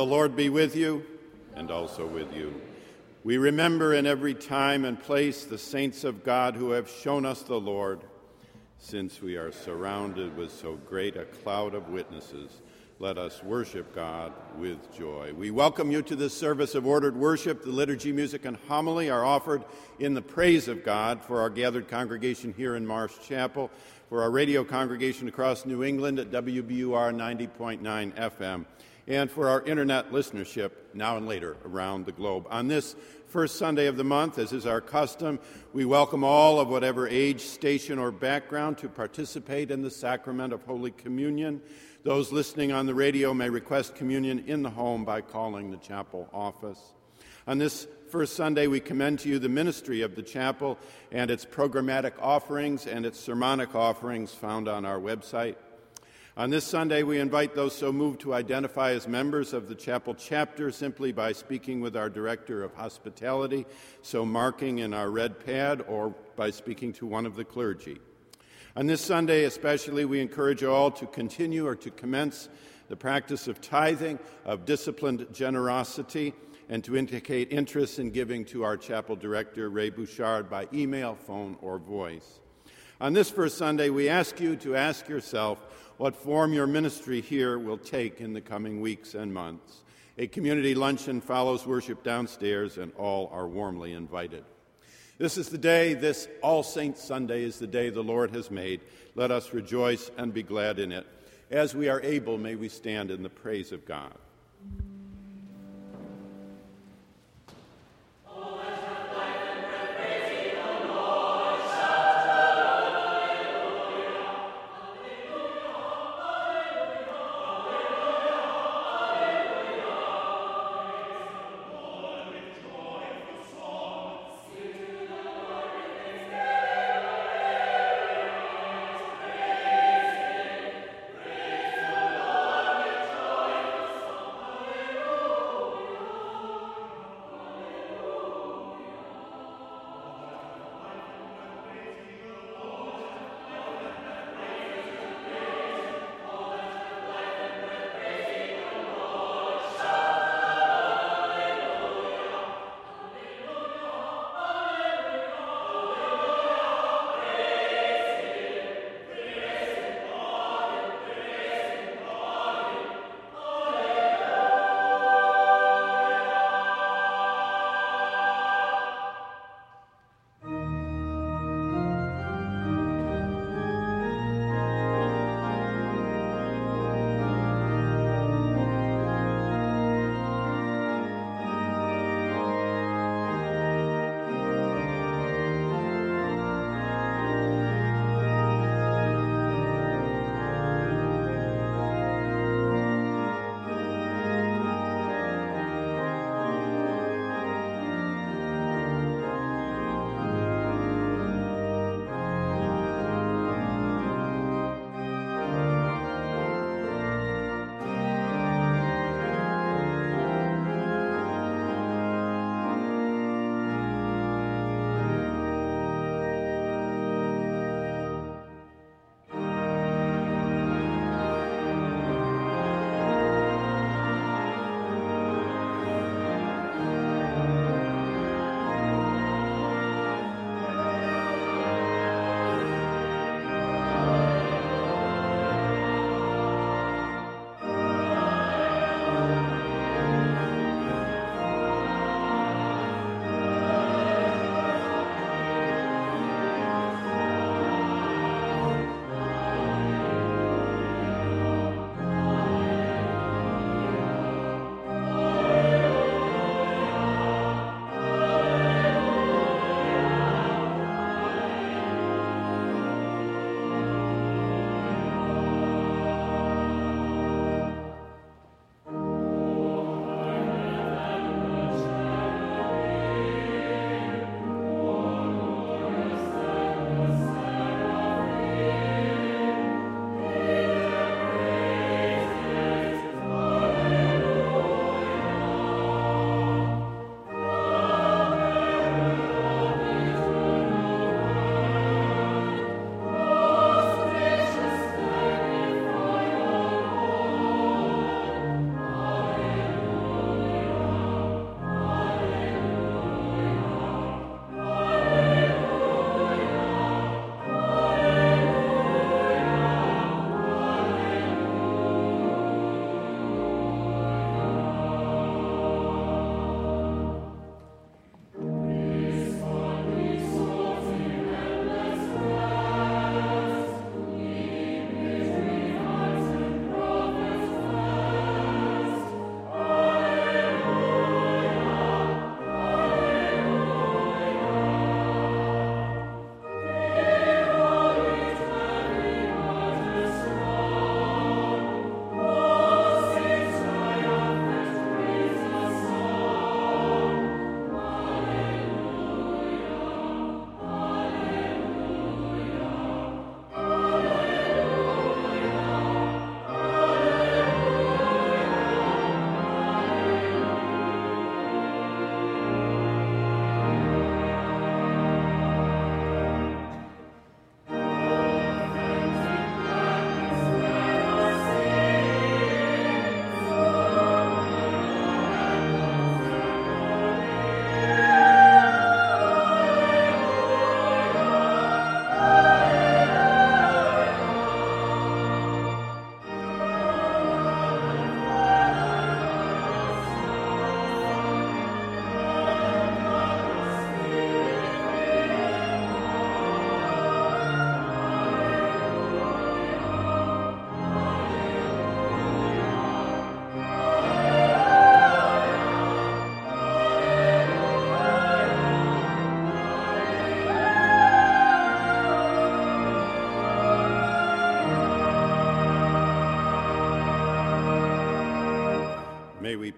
The Lord be with you and also with you. We remember in every time and place the saints of God who have shown us the Lord. Since we are surrounded with so great a cloud of witnesses, let us worship God with joy. We welcome you to this service of ordered worship. The liturgy, music, and homily are offered in the praise of God for our gathered congregation here in Marsh Chapel, for our radio congregation across New England at WBUR 90.9 FM and for our internet listenership now and later around the globe. On this first Sunday of the month, as is our custom, we welcome all of whatever age, station, or background to participate in the sacrament of Holy Communion. Those listening on the radio may request communion in the home by calling the chapel office. On this first Sunday, we commend to you the ministry of the chapel and its programmatic offerings and its sermonic offerings found on our website. On this Sunday, we invite those so moved to identify as members of the chapel chapter simply by speaking with our director of hospitality, so marking in our red pad, or by speaking to one of the clergy. On this Sunday, especially, we encourage all to continue or to commence the practice of tithing, of disciplined generosity, and to indicate interest in giving to our chapel director, Ray Bouchard, by email, phone, or voice. On this first Sunday, we ask you to ask yourself what form your ministry here will take in the coming weeks and months. A community luncheon follows worship downstairs, and all are warmly invited. This is the day, this All Saints Sunday is the day the Lord has made. Let us rejoice and be glad in it. As we are able, may we stand in the praise of God.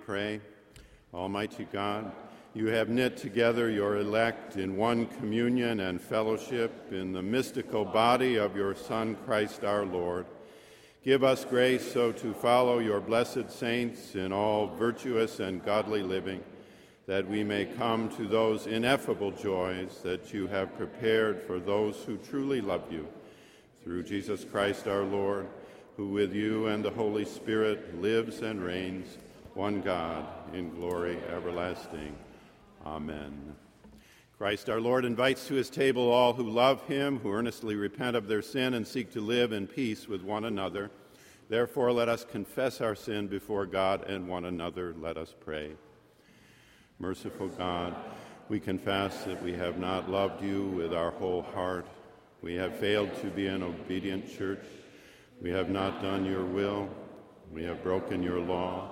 Pray. Almighty God, you have knit together your elect in one communion and fellowship in the mystical body of your Son, Christ our Lord. Give us grace so to follow your blessed saints in all virtuous and godly living, that we may come to those ineffable joys that you have prepared for those who truly love you. Through Jesus Christ our Lord, who with you and the Holy Spirit lives and reigns, one God, in glory everlasting. Amen. Christ our Lord invites to his table all who love him, who earnestly repent of their sin and seek to live in peace with one another. Therefore, let us confess our sin before God and one another. Let us pray. Merciful God, we confess that we have not loved you with our whole heart. We have failed to be an obedient church. We have not done your will. We have broken your law.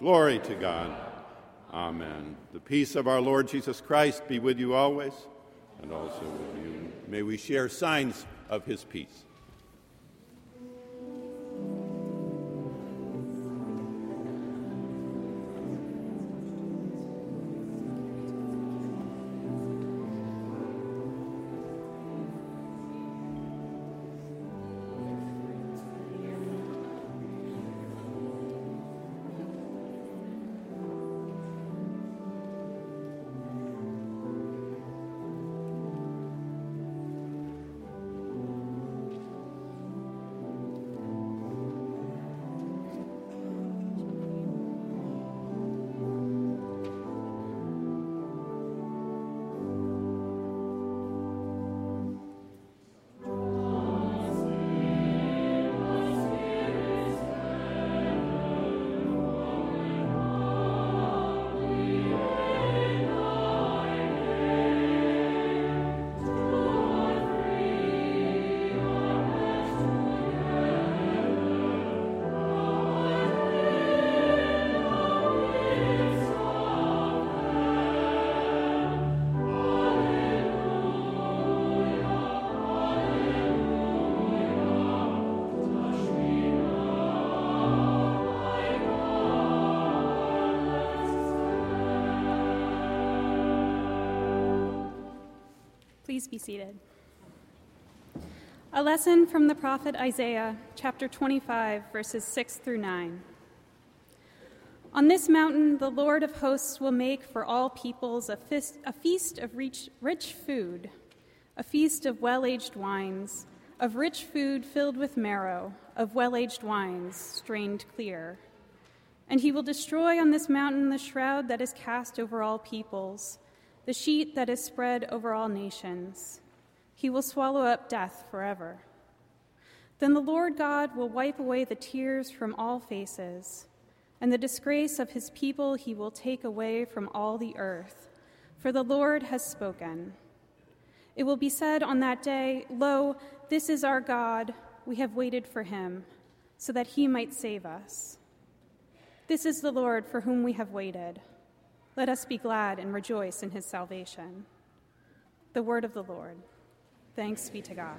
Glory to God. Amen. The peace of our Lord Jesus Christ be with you always and also with you. May we share signs of his peace. Be seated. A lesson from the prophet Isaiah, chapter 25, verses 6 through 9. On this mountain, the Lord of hosts will make for all peoples a, feast, a feast of rich, rich food, a feast of well aged wines, of rich food filled with marrow, of well aged wines strained clear. And he will destroy on this mountain the shroud that is cast over all peoples the sheet that is spread over all nations. He will swallow up death forever. Then the Lord God will wipe away the tears from all faces, and the disgrace of his people he will take away from all the earth, for the Lord has spoken. It will be said on that day, Lo, this is our God, we have waited for him, so that he might save us. This is the Lord for whom we have waited. Let us be glad and rejoice in his salvation. The word of the Lord. Thanks be to God.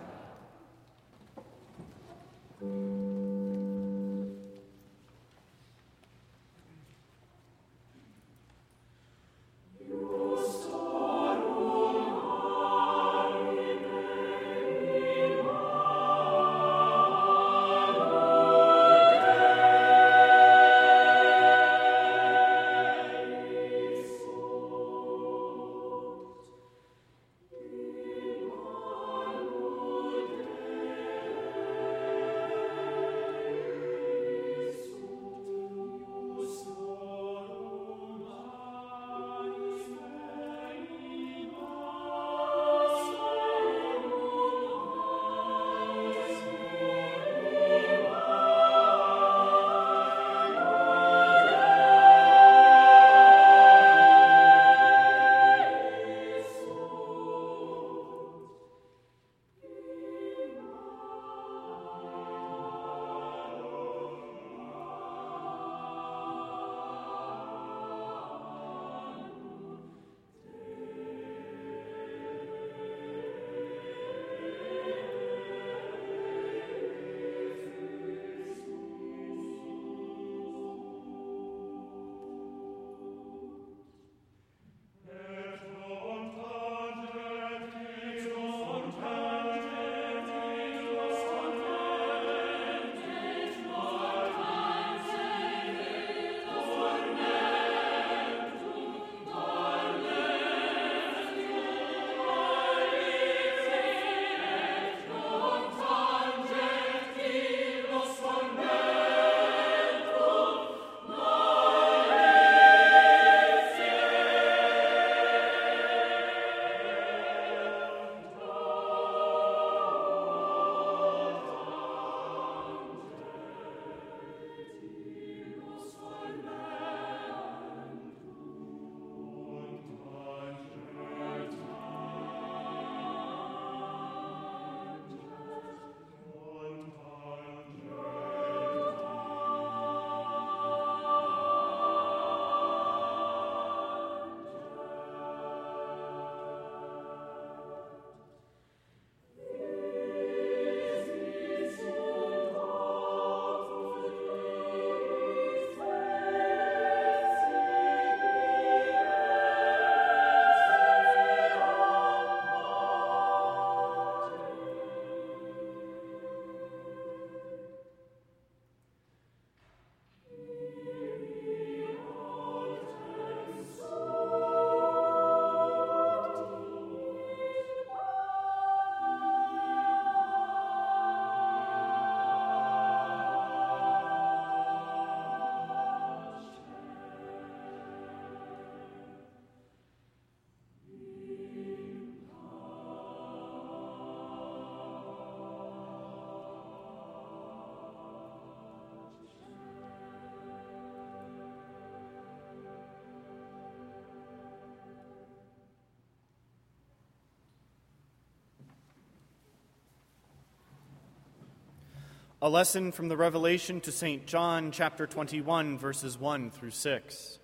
A lesson from the Revelation to St. John, chapter 21, verses 1 through 6.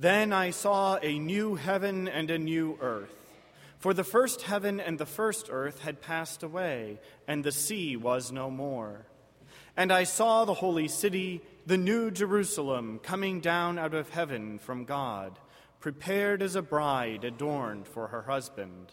Then I saw a new heaven and a new earth. For the first heaven and the first earth had passed away, and the sea was no more. And I saw the holy city, the new Jerusalem, coming down out of heaven from God, prepared as a bride adorned for her husband.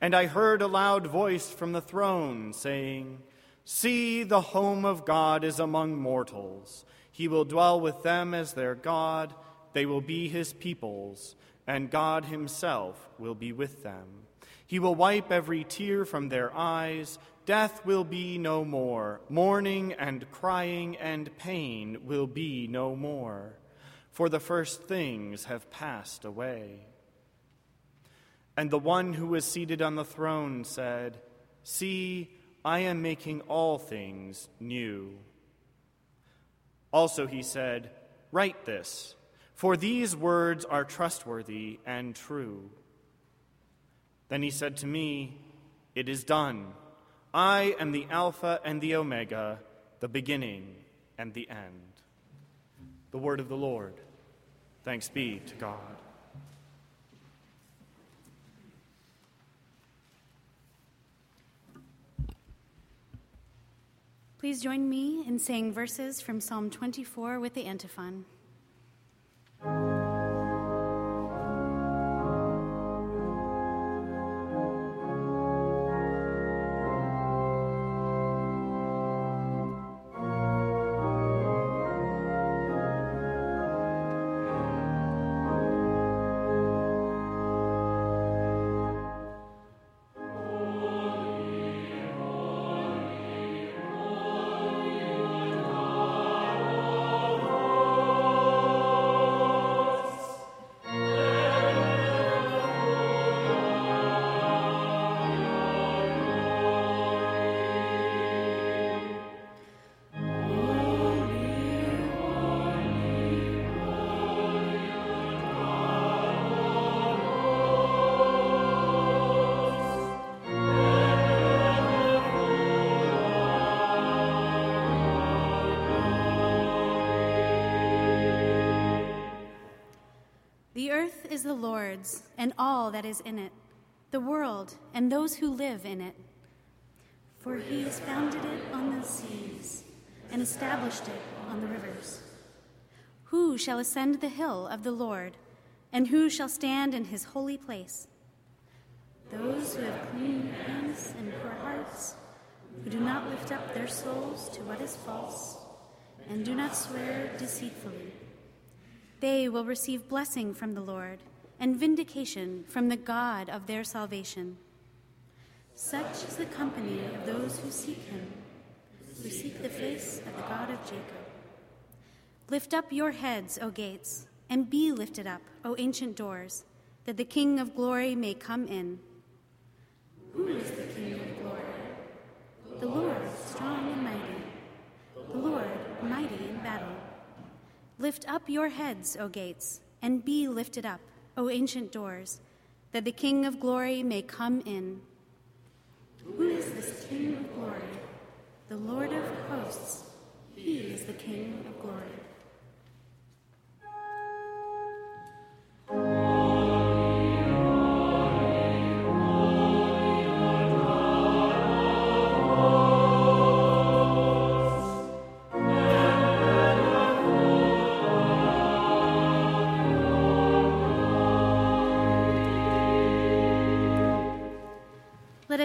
And I heard a loud voice from the throne saying, See, the home of God is among mortals. He will dwell with them as their God, they will be his peoples, and God himself will be with them. He will wipe every tear from their eyes. Death will be no more. Mourning and crying and pain will be no more, for the first things have passed away. And the one who was seated on the throne said, See, I am making all things new. Also, he said, Write this, for these words are trustworthy and true. Then he said to me, It is done. I am the Alpha and the Omega, the beginning and the end. The word of the Lord. Thanks be to God. Please join me in saying verses from Psalm 24 with the antiphon. That is in it, the world, and those who live in it. For he has founded it on the seas, and established it on the rivers. Who shall ascend the hill of the Lord, and who shall stand in his holy place? Those who have clean hands and pure hearts, who do not lift up their souls to what is false, and do not swear deceitfully. They will receive blessing from the Lord and vindication from the God of their salvation. Such is the company of those who seek him, who seek the face of the God of Jacob. Lift up your heads, O gates, and be lifted up, O ancient doors, that the King of glory may come in. Who is the King of glory? The Lord strong and mighty, the Lord mighty in battle. Lift up your heads, O gates, and be lifted up, O ancient doors, that the King of glory may come in. Who is this King of glory? The Lord of hosts. He is the King of glory.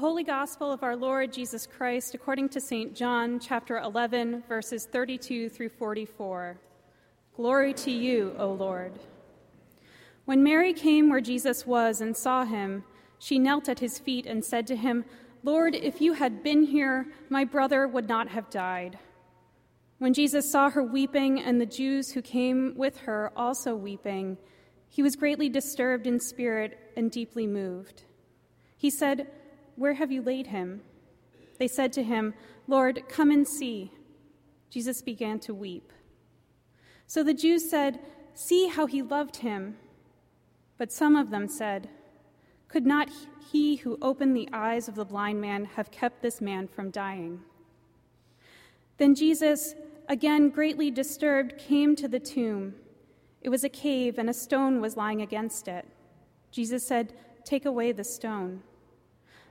Holy Gospel of our Lord Jesus Christ according to St. John, chapter 11, verses 32 through 44. Glory to you, O Lord. When Mary came where Jesus was and saw him, she knelt at his feet and said to him, Lord, if you had been here, my brother would not have died. When Jesus saw her weeping and the Jews who came with her also weeping, he was greatly disturbed in spirit and deeply moved. He said, where have you laid him? They said to him, Lord, come and see. Jesus began to weep. So the Jews said, See how he loved him. But some of them said, Could not he who opened the eyes of the blind man have kept this man from dying? Then Jesus, again greatly disturbed, came to the tomb. It was a cave, and a stone was lying against it. Jesus said, Take away the stone.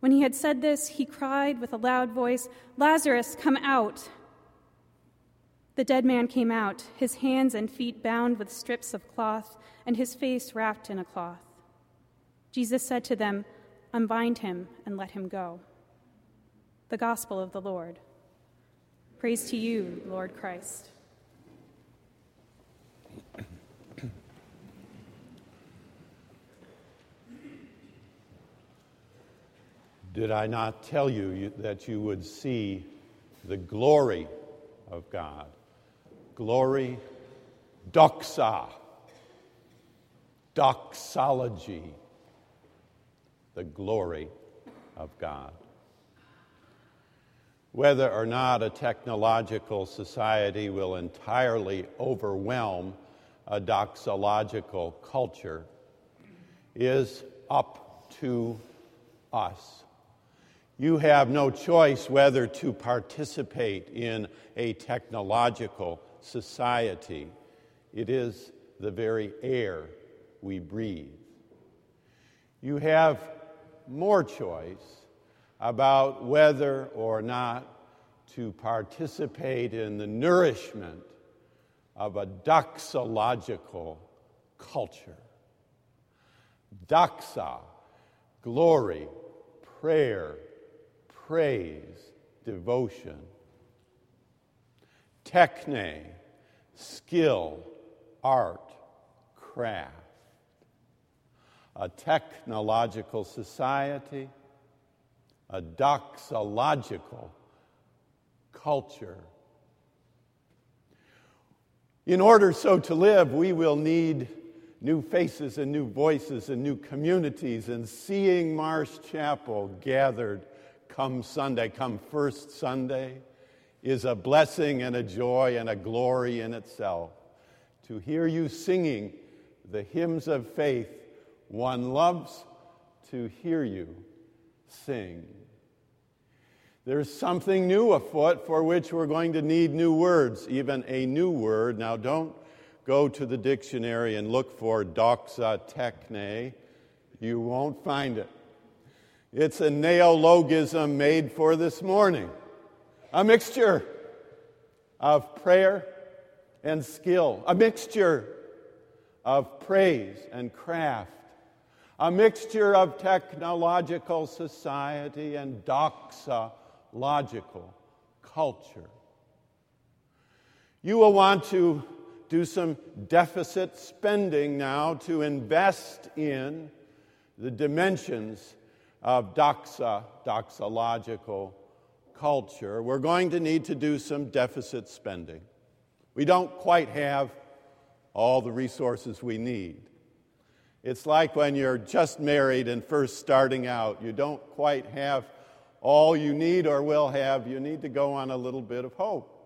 When he had said this, he cried with a loud voice, Lazarus, come out! The dead man came out, his hands and feet bound with strips of cloth, and his face wrapped in a cloth. Jesus said to them, Unbind him and let him go. The Gospel of the Lord. Praise to you, Lord Christ. Did I not tell you that you would see the glory of God? Glory, doxa, doxology, the glory of God. Whether or not a technological society will entirely overwhelm a doxological culture is up to us. You have no choice whether to participate in a technological society. It is the very air we breathe. You have more choice about whether or not to participate in the nourishment of a doxological culture. Doxa, glory, prayer, praise, devotion. Techne, skill, art, craft. A technological society, a doxological culture. In order so to live, we will need new faces and new voices and new communities. And seeing Marsh Chapel gathered come Sunday, come first Sunday, is a blessing and a joy and a glory in itself. To hear you singing the hymns of faith, one loves to hear you sing. There's something new afoot for which we're going to need new words, even a new word. Now, don't go to the dictionary and look for doxa techne. You won't find it. It's a neologism made for this morning. A mixture of prayer and skill, a mixture of praise and craft, a mixture of technological society and doxological culture. You will want to do some deficit spending now to invest in the dimensions of doxa, doxological culture, we're going to need to do some deficit spending. We don't quite have all the resources we need. It's like when you're just married and first starting out, you don't quite have all you need or will have. You need to go on a little bit of hope.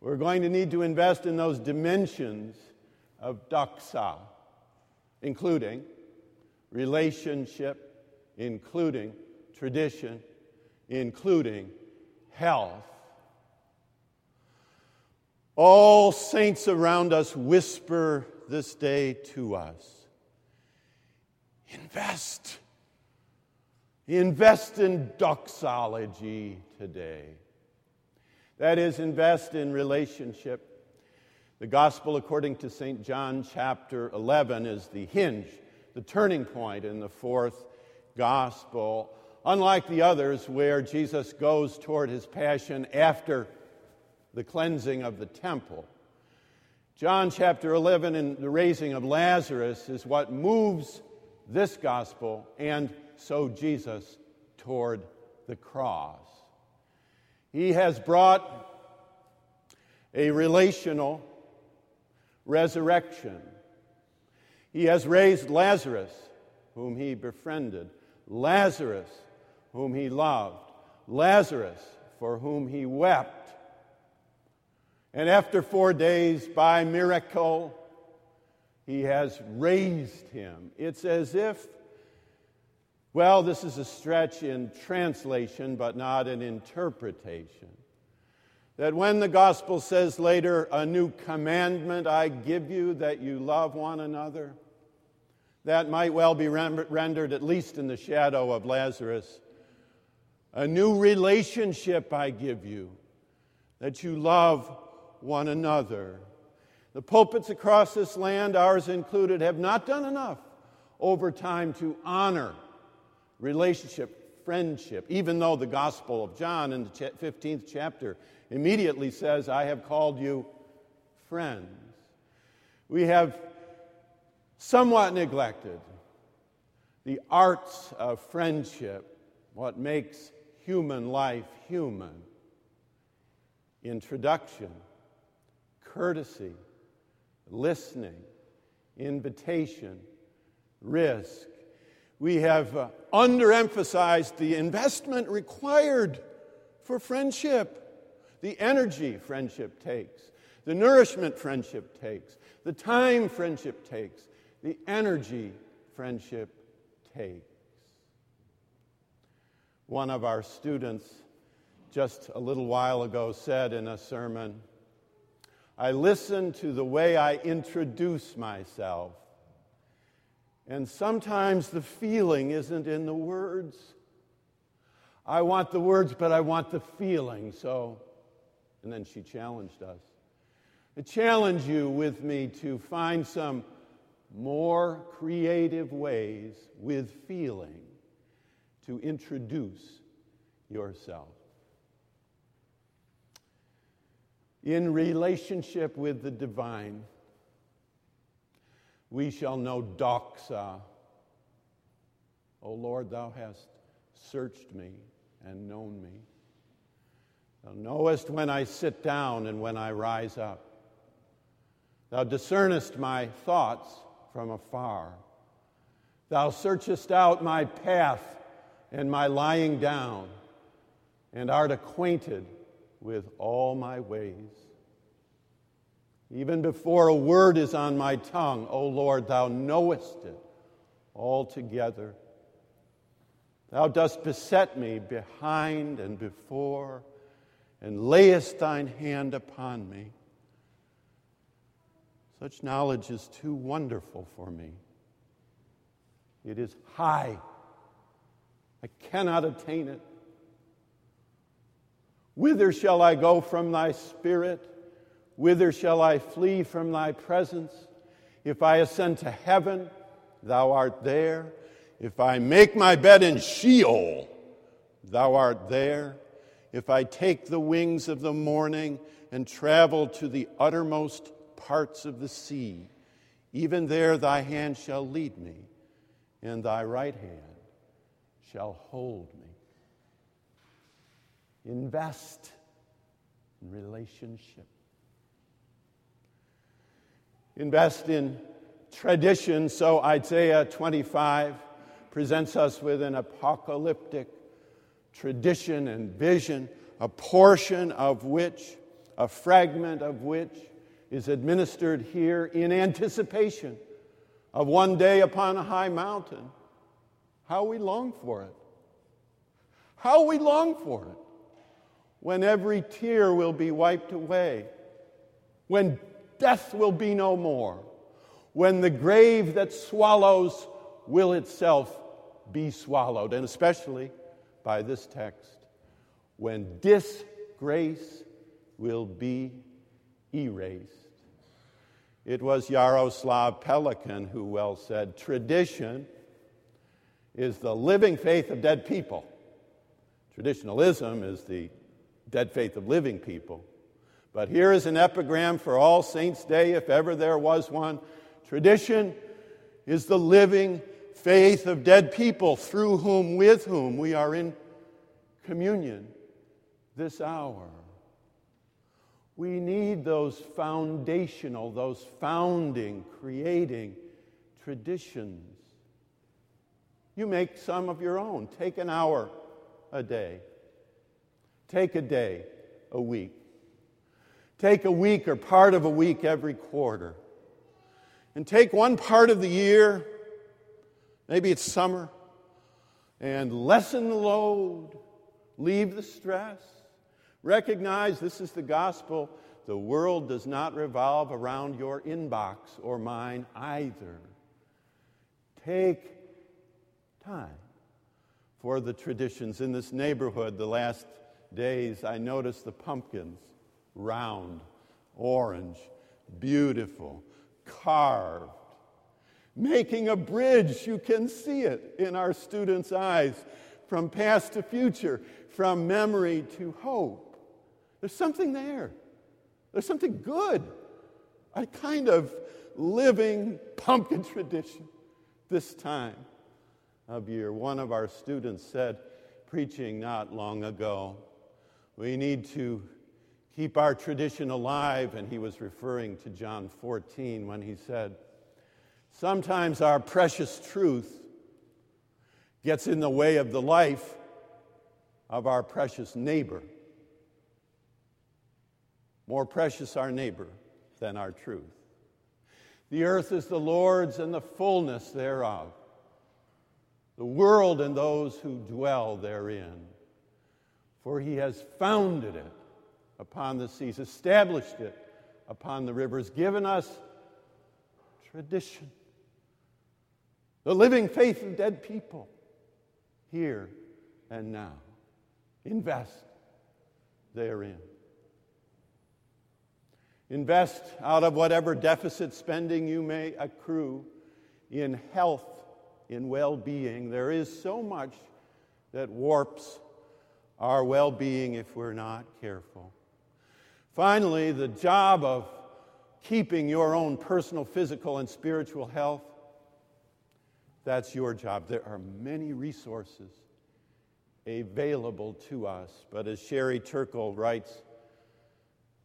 We're going to need to invest in those dimensions of doxa, including relationship including tradition, including health. All saints around us whisper this day to us invest. Invest in doxology today. That is, invest in relationship. The gospel, according to St. John chapter 11, is the hinge, the turning point in the fourth gospel. Unlike the others, where Jesus goes toward his passion after the cleansing of the temple. John chapter 11 and the raising of Lazarus is what moves this gospel and so Jesus toward the cross. He has brought a relational resurrection. He has raised Lazarus, whom he befriended, Lazarus, whom he loved, Lazarus, for whom he wept. And after four days, by miracle, he has raised him. It's as if, well, this is a stretch in translation, but not in interpretation. That when the gospel says later, a new commandment I give you, that you love one another, that might well be rendered, at least in the shadow of Lazarus, a new relationship I give you, that you love one another. The pulpits across this land, ours included, have not done enough over time to honor relationship, friendship, even though the Gospel of John in the 15th chapter immediately says, I have called you friends. We have somewhat neglected the arts of friendship, what makes human life human. Introduction courtesy, listening, invitation, risk. We have uh, underemphasized the investment required for friendship, the energy friendship takes, the nourishment friendship takes, the time friendship takes, the energy friendship takes. One of our students just a little while ago said in a sermon, I listen to the way I introduce myself. And sometimes the feeling isn't in the words. I want the words, but I want the feeling. So, and then she challenged us. I challenge you with me to find some more creative ways with feeling to introduce yourself. in relationship with the divine, we shall know doxa. O Lord, thou hast searched me and known me. Thou knowest when I sit down and when I rise up. Thou discernest my thoughts from afar. Thou searchest out my path and my lying down, and art acquainted with all my ways. Even before a word is on my tongue, O Lord, thou knowest it altogether. Thou dost beset me behind and before, and layest thine hand upon me. Such knowledge is too wonderful for me. It is high. I cannot attain it. Whither shall I go from thy spirit? Whither shall I flee from thy presence? If I ascend to heaven, thou art there. If I make my bed in Sheol, thou art there. If I take the wings of the morning and travel to the uttermost parts of the sea, even there thy hand shall lead me, and thy right hand shall hold me. Invest in relationship. Invest in tradition. So Isaiah 25 presents us with an apocalyptic tradition and vision, a portion of which, a fragment of which, is administered here in anticipation of one day upon a high mountain. How we long for it. How we long for it when every tear will be wiped away, when death will be no more, when the grave that swallows will itself be swallowed, and especially by this text, when disgrace will be erased. It was Jaroslav Pelikan who well said, Tradition is the living faith of dead people. Traditionalism is the dead faith of living people. But here is an epigram for All Saints' Day, if ever there was one. Tradition is the living faith of dead people through whom, with whom we are in communion this hour. We need those foundational, those founding, creating traditions. You make some of your own. Take an hour a day. Take a day a week. Take a week or part of a week every quarter. And take one part of the year, maybe it's summer, and lessen the load, leave the stress. Recognize this is the gospel. The world does not revolve around your inbox or mine either. Take time for the traditions in this neighborhood the last days, I noticed the pumpkins round, orange, beautiful, carved. Making a bridge, you can see it in our students' eyes from past to future, from memory to hope. There's something there. There's something good. A kind of living pumpkin tradition this time of year. One of our students said, preaching not long ago, we need to keep our tradition alive, and he was referring to John 14 when he said, Sometimes our precious truth gets in the way of the life of our precious neighbor. More precious our neighbor than our truth. The earth is the Lord's and the fullness thereof, the world and those who dwell therein for he has founded it upon the seas, established it upon the rivers, given us tradition, the living faith of dead people here and now. Invest therein. Invest out of whatever deficit spending you may accrue in health, in well being. There is so much that warps our well being if we're not careful. Finally, the job of keeping your own personal physical and spiritual health that's your job. There are many resources available to us, but as Sherry Turkle writes,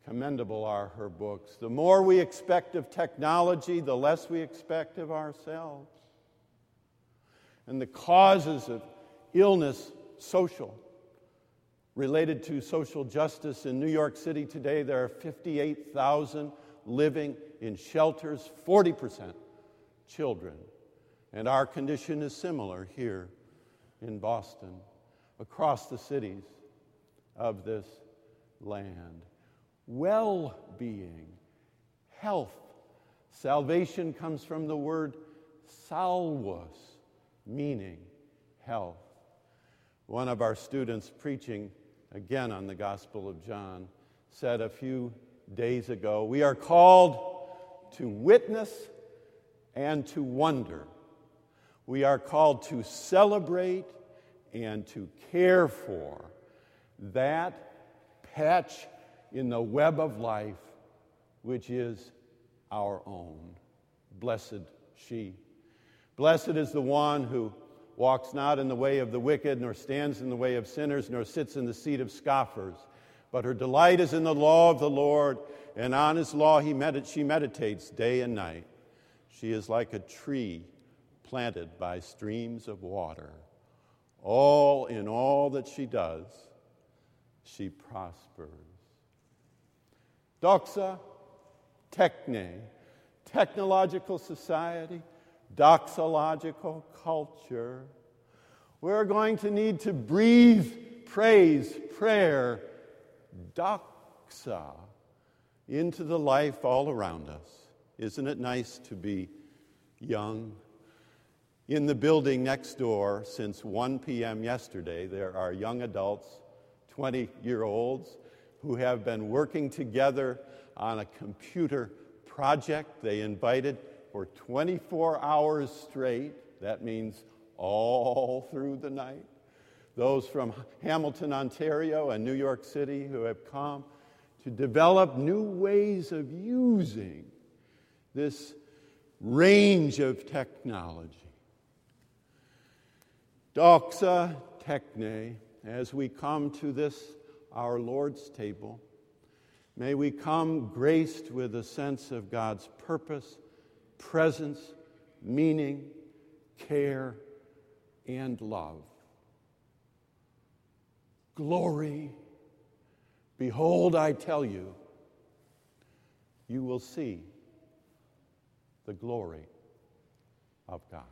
commendable are her books. The more we expect of technology, the less we expect of ourselves. And the causes of illness, social, related to social justice in New York City today. There are 58,000 living in shelters, 40% children. And our condition is similar here in Boston, across the cities of this land. Well being, health. Salvation comes from the word salvus, meaning health. One of our students preaching again on the Gospel of John, said a few days ago We are called to witness and to wonder. We are called to celebrate and to care for that patch in the web of life which is our own. Blessed she. Blessed is the one who walks not in the way of the wicked, nor stands in the way of sinners, nor sits in the seat of scoffers. But her delight is in the law of the Lord, and on his law he medit- she meditates day and night. She is like a tree planted by streams of water. All in all that she does, she prospers. Doxa, techne, technological society, doxological culture. We're going to need to breathe praise, prayer, doxa, into the life all around us. Isn't it nice to be young? In the building next door, since 1 p.m. yesterday, there are young adults, 20 year olds, who have been working together on a computer project they invited for 24 hours straight. That means all through the night. Those from Hamilton, Ontario, and New York City who have come to develop new ways of using this range of technology. Doxa techne, as we come to this, our Lord's table, may we come graced with a sense of God's purpose, presence, meaning, care, and love. Glory, behold, I tell you, you will see the glory of God.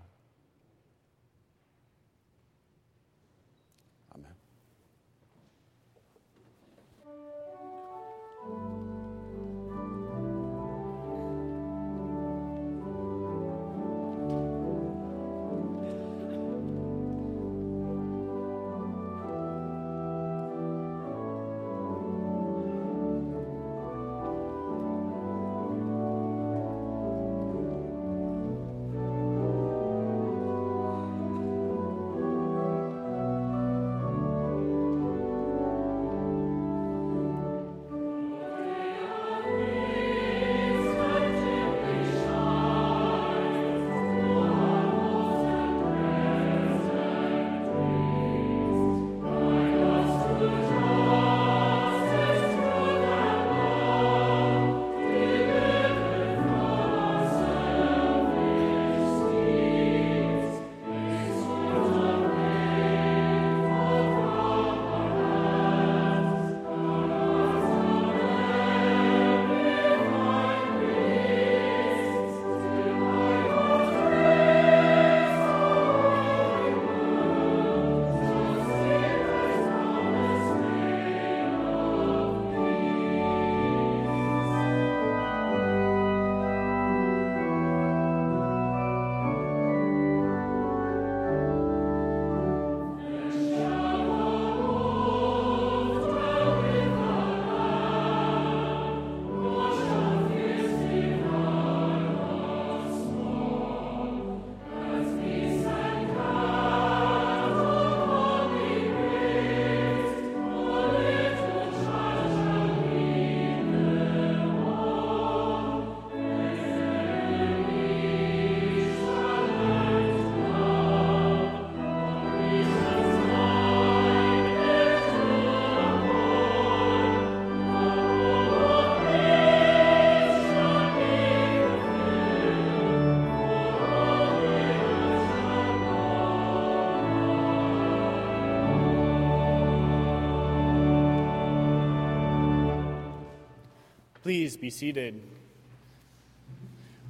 Please be seated.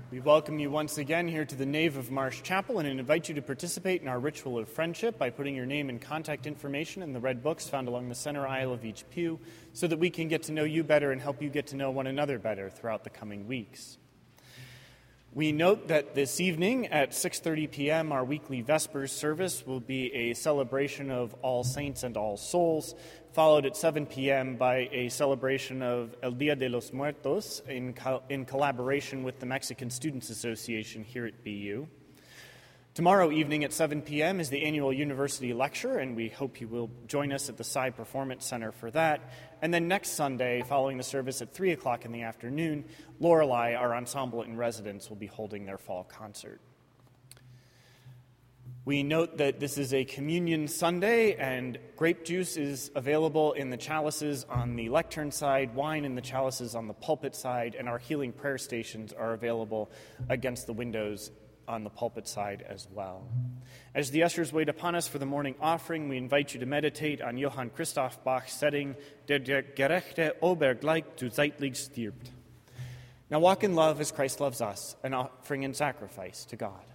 We welcome you once again here to the nave of Marsh Chapel and invite you to participate in our ritual of friendship by putting your name and contact information in the red books found along the center aisle of each pew so that we can get to know you better and help you get to know one another better throughout the coming weeks. We note that this evening at 6:30 p.m. our weekly Vespers service will be a celebration of All Saints and All Souls, followed at 7 p.m. by a celebration of El Dia de los Muertos in, co- in collaboration with the Mexican Students Association here at BU. Tomorrow evening at 7 p.m. is the annual university lecture, and we hope you will join us at the Tsai Performance Center for that. And then next Sunday, following the service at 3 o'clock in the afternoon, Lorelei, our ensemble in residence, will be holding their fall concert. We note that this is a communion Sunday, and grape juice is available in the chalices on the lectern side, wine in the chalices on the pulpit side, and our healing prayer stations are available against the windows on the pulpit side as well. As the ushers wait upon us for the morning offering, we invite you to meditate on Johann Christoph Bach's setting, Der gerechte Obergleich zu zeitlich stirbt. Now walk in love as Christ loves us, an offering and sacrifice to God.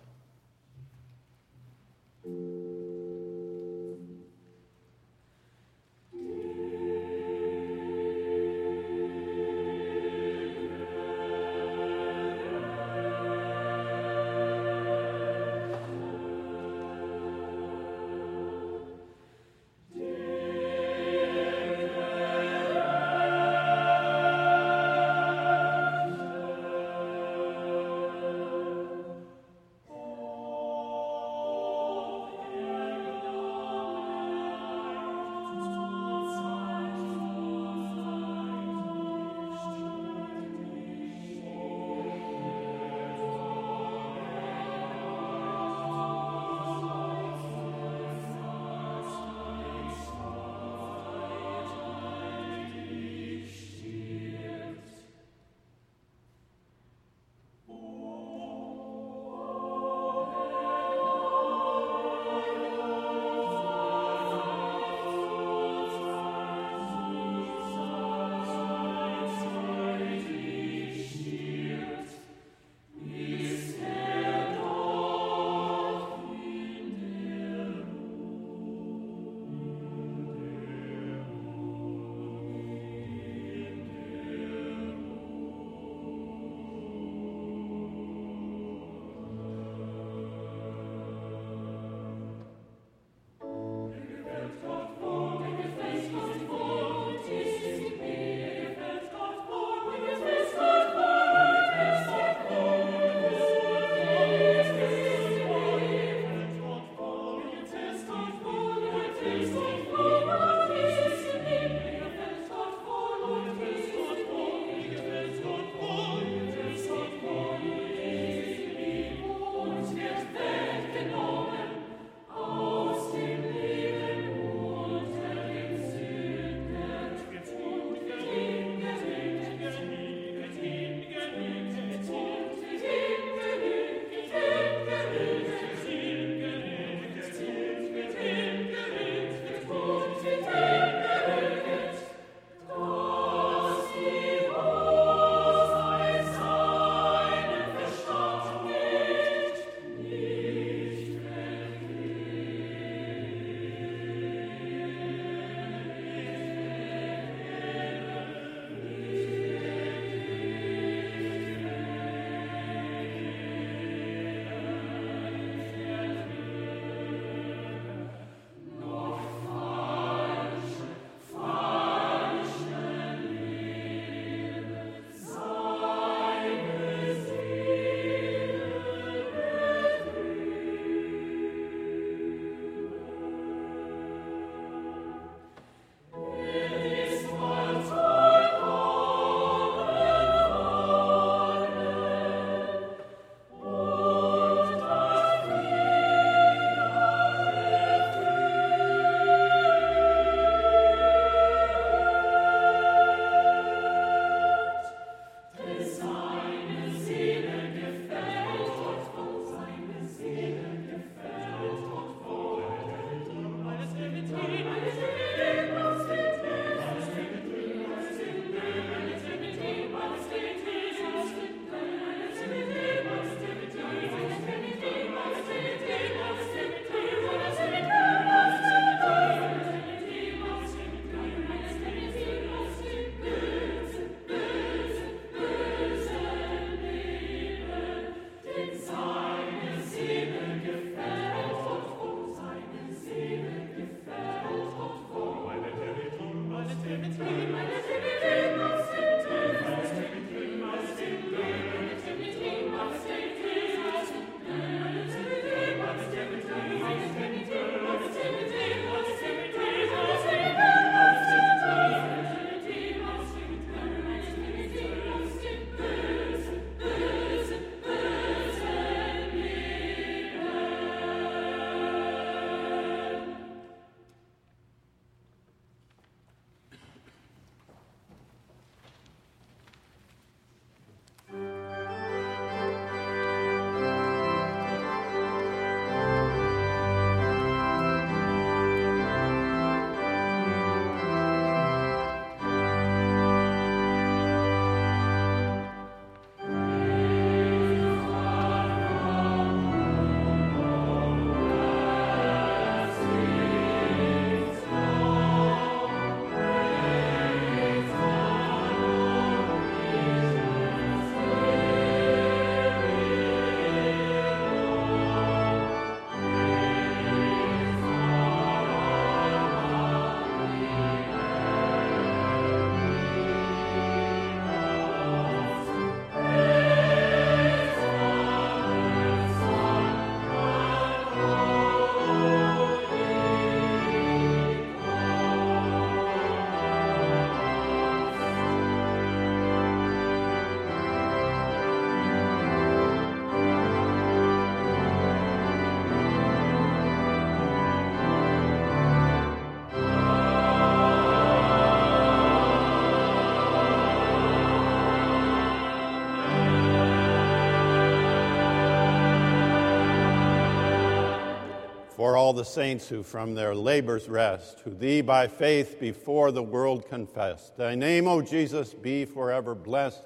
All the saints who from their labors rest, who thee by faith before the world confess. Thy name, O Jesus, be forever blessed.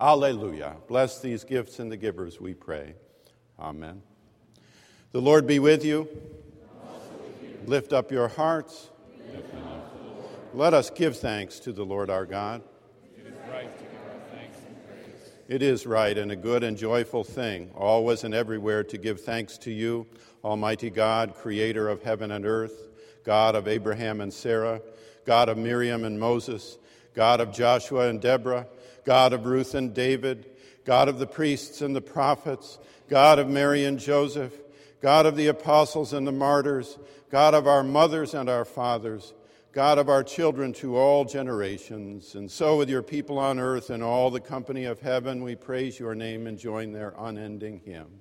Alleluia. Bless these gifts and the givers, we pray. Amen. The Lord be with you. Lift up your hearts. Let us give thanks to the Lord our God. It is right and a good and joyful thing, always and everywhere, to give thanks to you, Almighty God, creator of heaven and earth, God of Abraham and Sarah, God of Miriam and Moses, God of Joshua and Deborah, God of Ruth and David, God of the priests and the prophets, God of Mary and Joseph, God of the apostles and the martyrs, God of our mothers and our fathers, God of our children to all generations. And so, with your people on earth and all the company of heaven, we praise your name and join their unending hymn.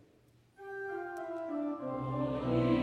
Amen.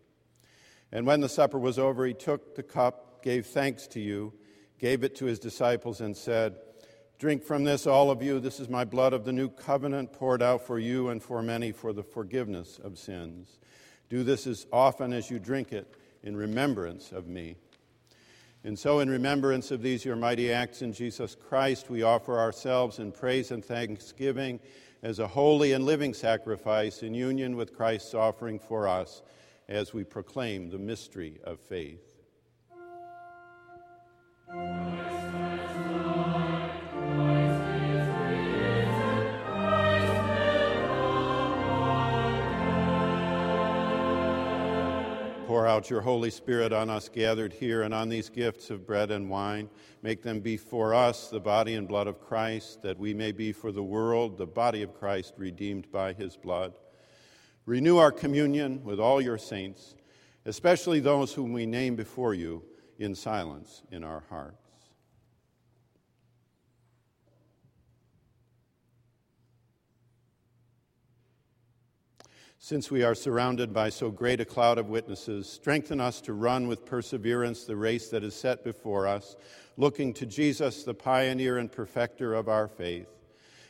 And when the supper was over, he took the cup, gave thanks to you, gave it to his disciples, and said, Drink from this, all of you. This is my blood of the new covenant poured out for you and for many for the forgiveness of sins. Do this as often as you drink it in remembrance of me. And so, in remembrance of these your mighty acts in Jesus Christ, we offer ourselves in praise and thanksgiving as a holy and living sacrifice in union with Christ's offering for us as we proclaim the mystery of faith. Pour out your Holy Spirit on us gathered here and on these gifts of bread and wine. Make them be for us the body and blood of Christ, that we may be for the world the body of Christ redeemed by his blood. Renew our communion with all your saints, especially those whom we name before you in silence in our hearts. Since we are surrounded by so great a cloud of witnesses, strengthen us to run with perseverance the race that is set before us, looking to Jesus, the pioneer and perfecter of our faith.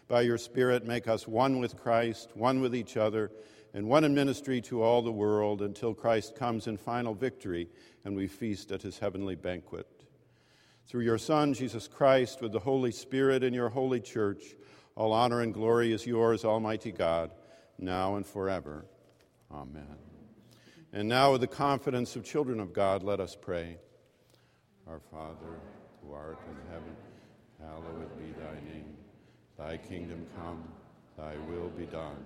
By your Spirit, make us one with Christ, one with each other and one in ministry to all the world until Christ comes in final victory and we feast at his heavenly banquet. Through your Son, Jesus Christ, with the Holy Spirit and your holy church, all honor and glory is yours, Almighty God, now and forever. Amen. And now, with the confidence of children of God, let us pray. Our Father, who art in heaven, hallowed be thy name. Thy kingdom come, thy will be done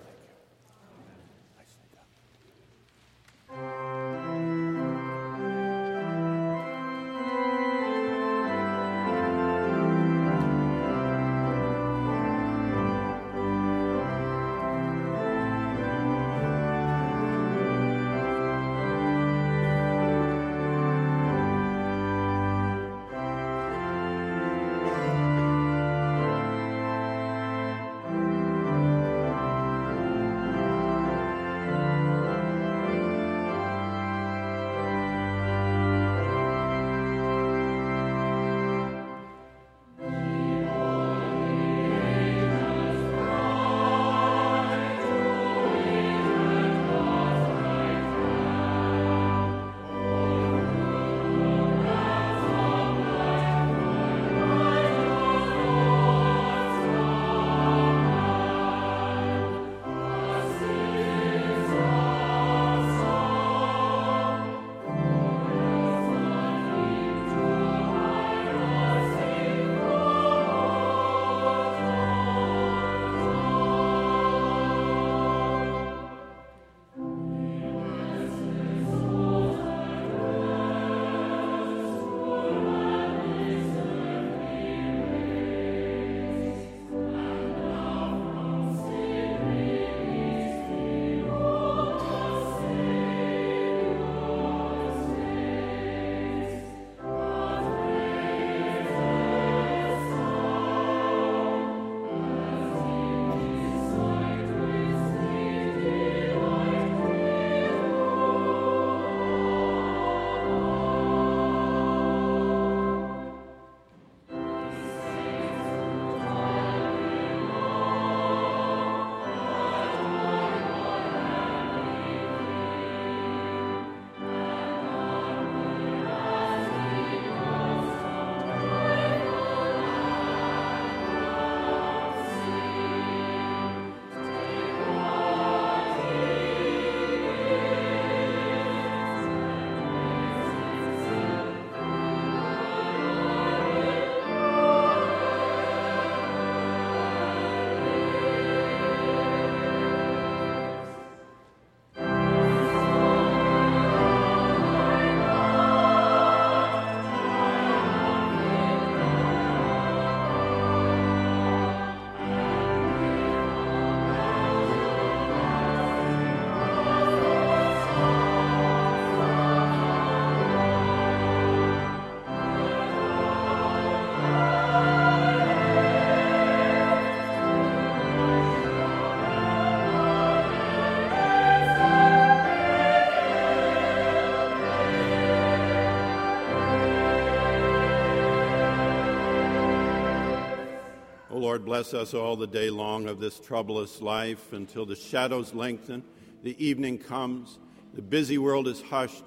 Bless us all the day long of this troublous life until the shadows lengthen, the evening comes, the busy world is hushed,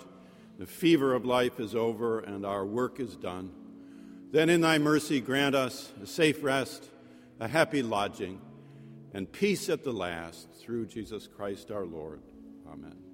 the fever of life is over, and our work is done. Then in thy mercy grant us a safe rest, a happy lodging, and peace at the last through Jesus Christ our Lord. Amen.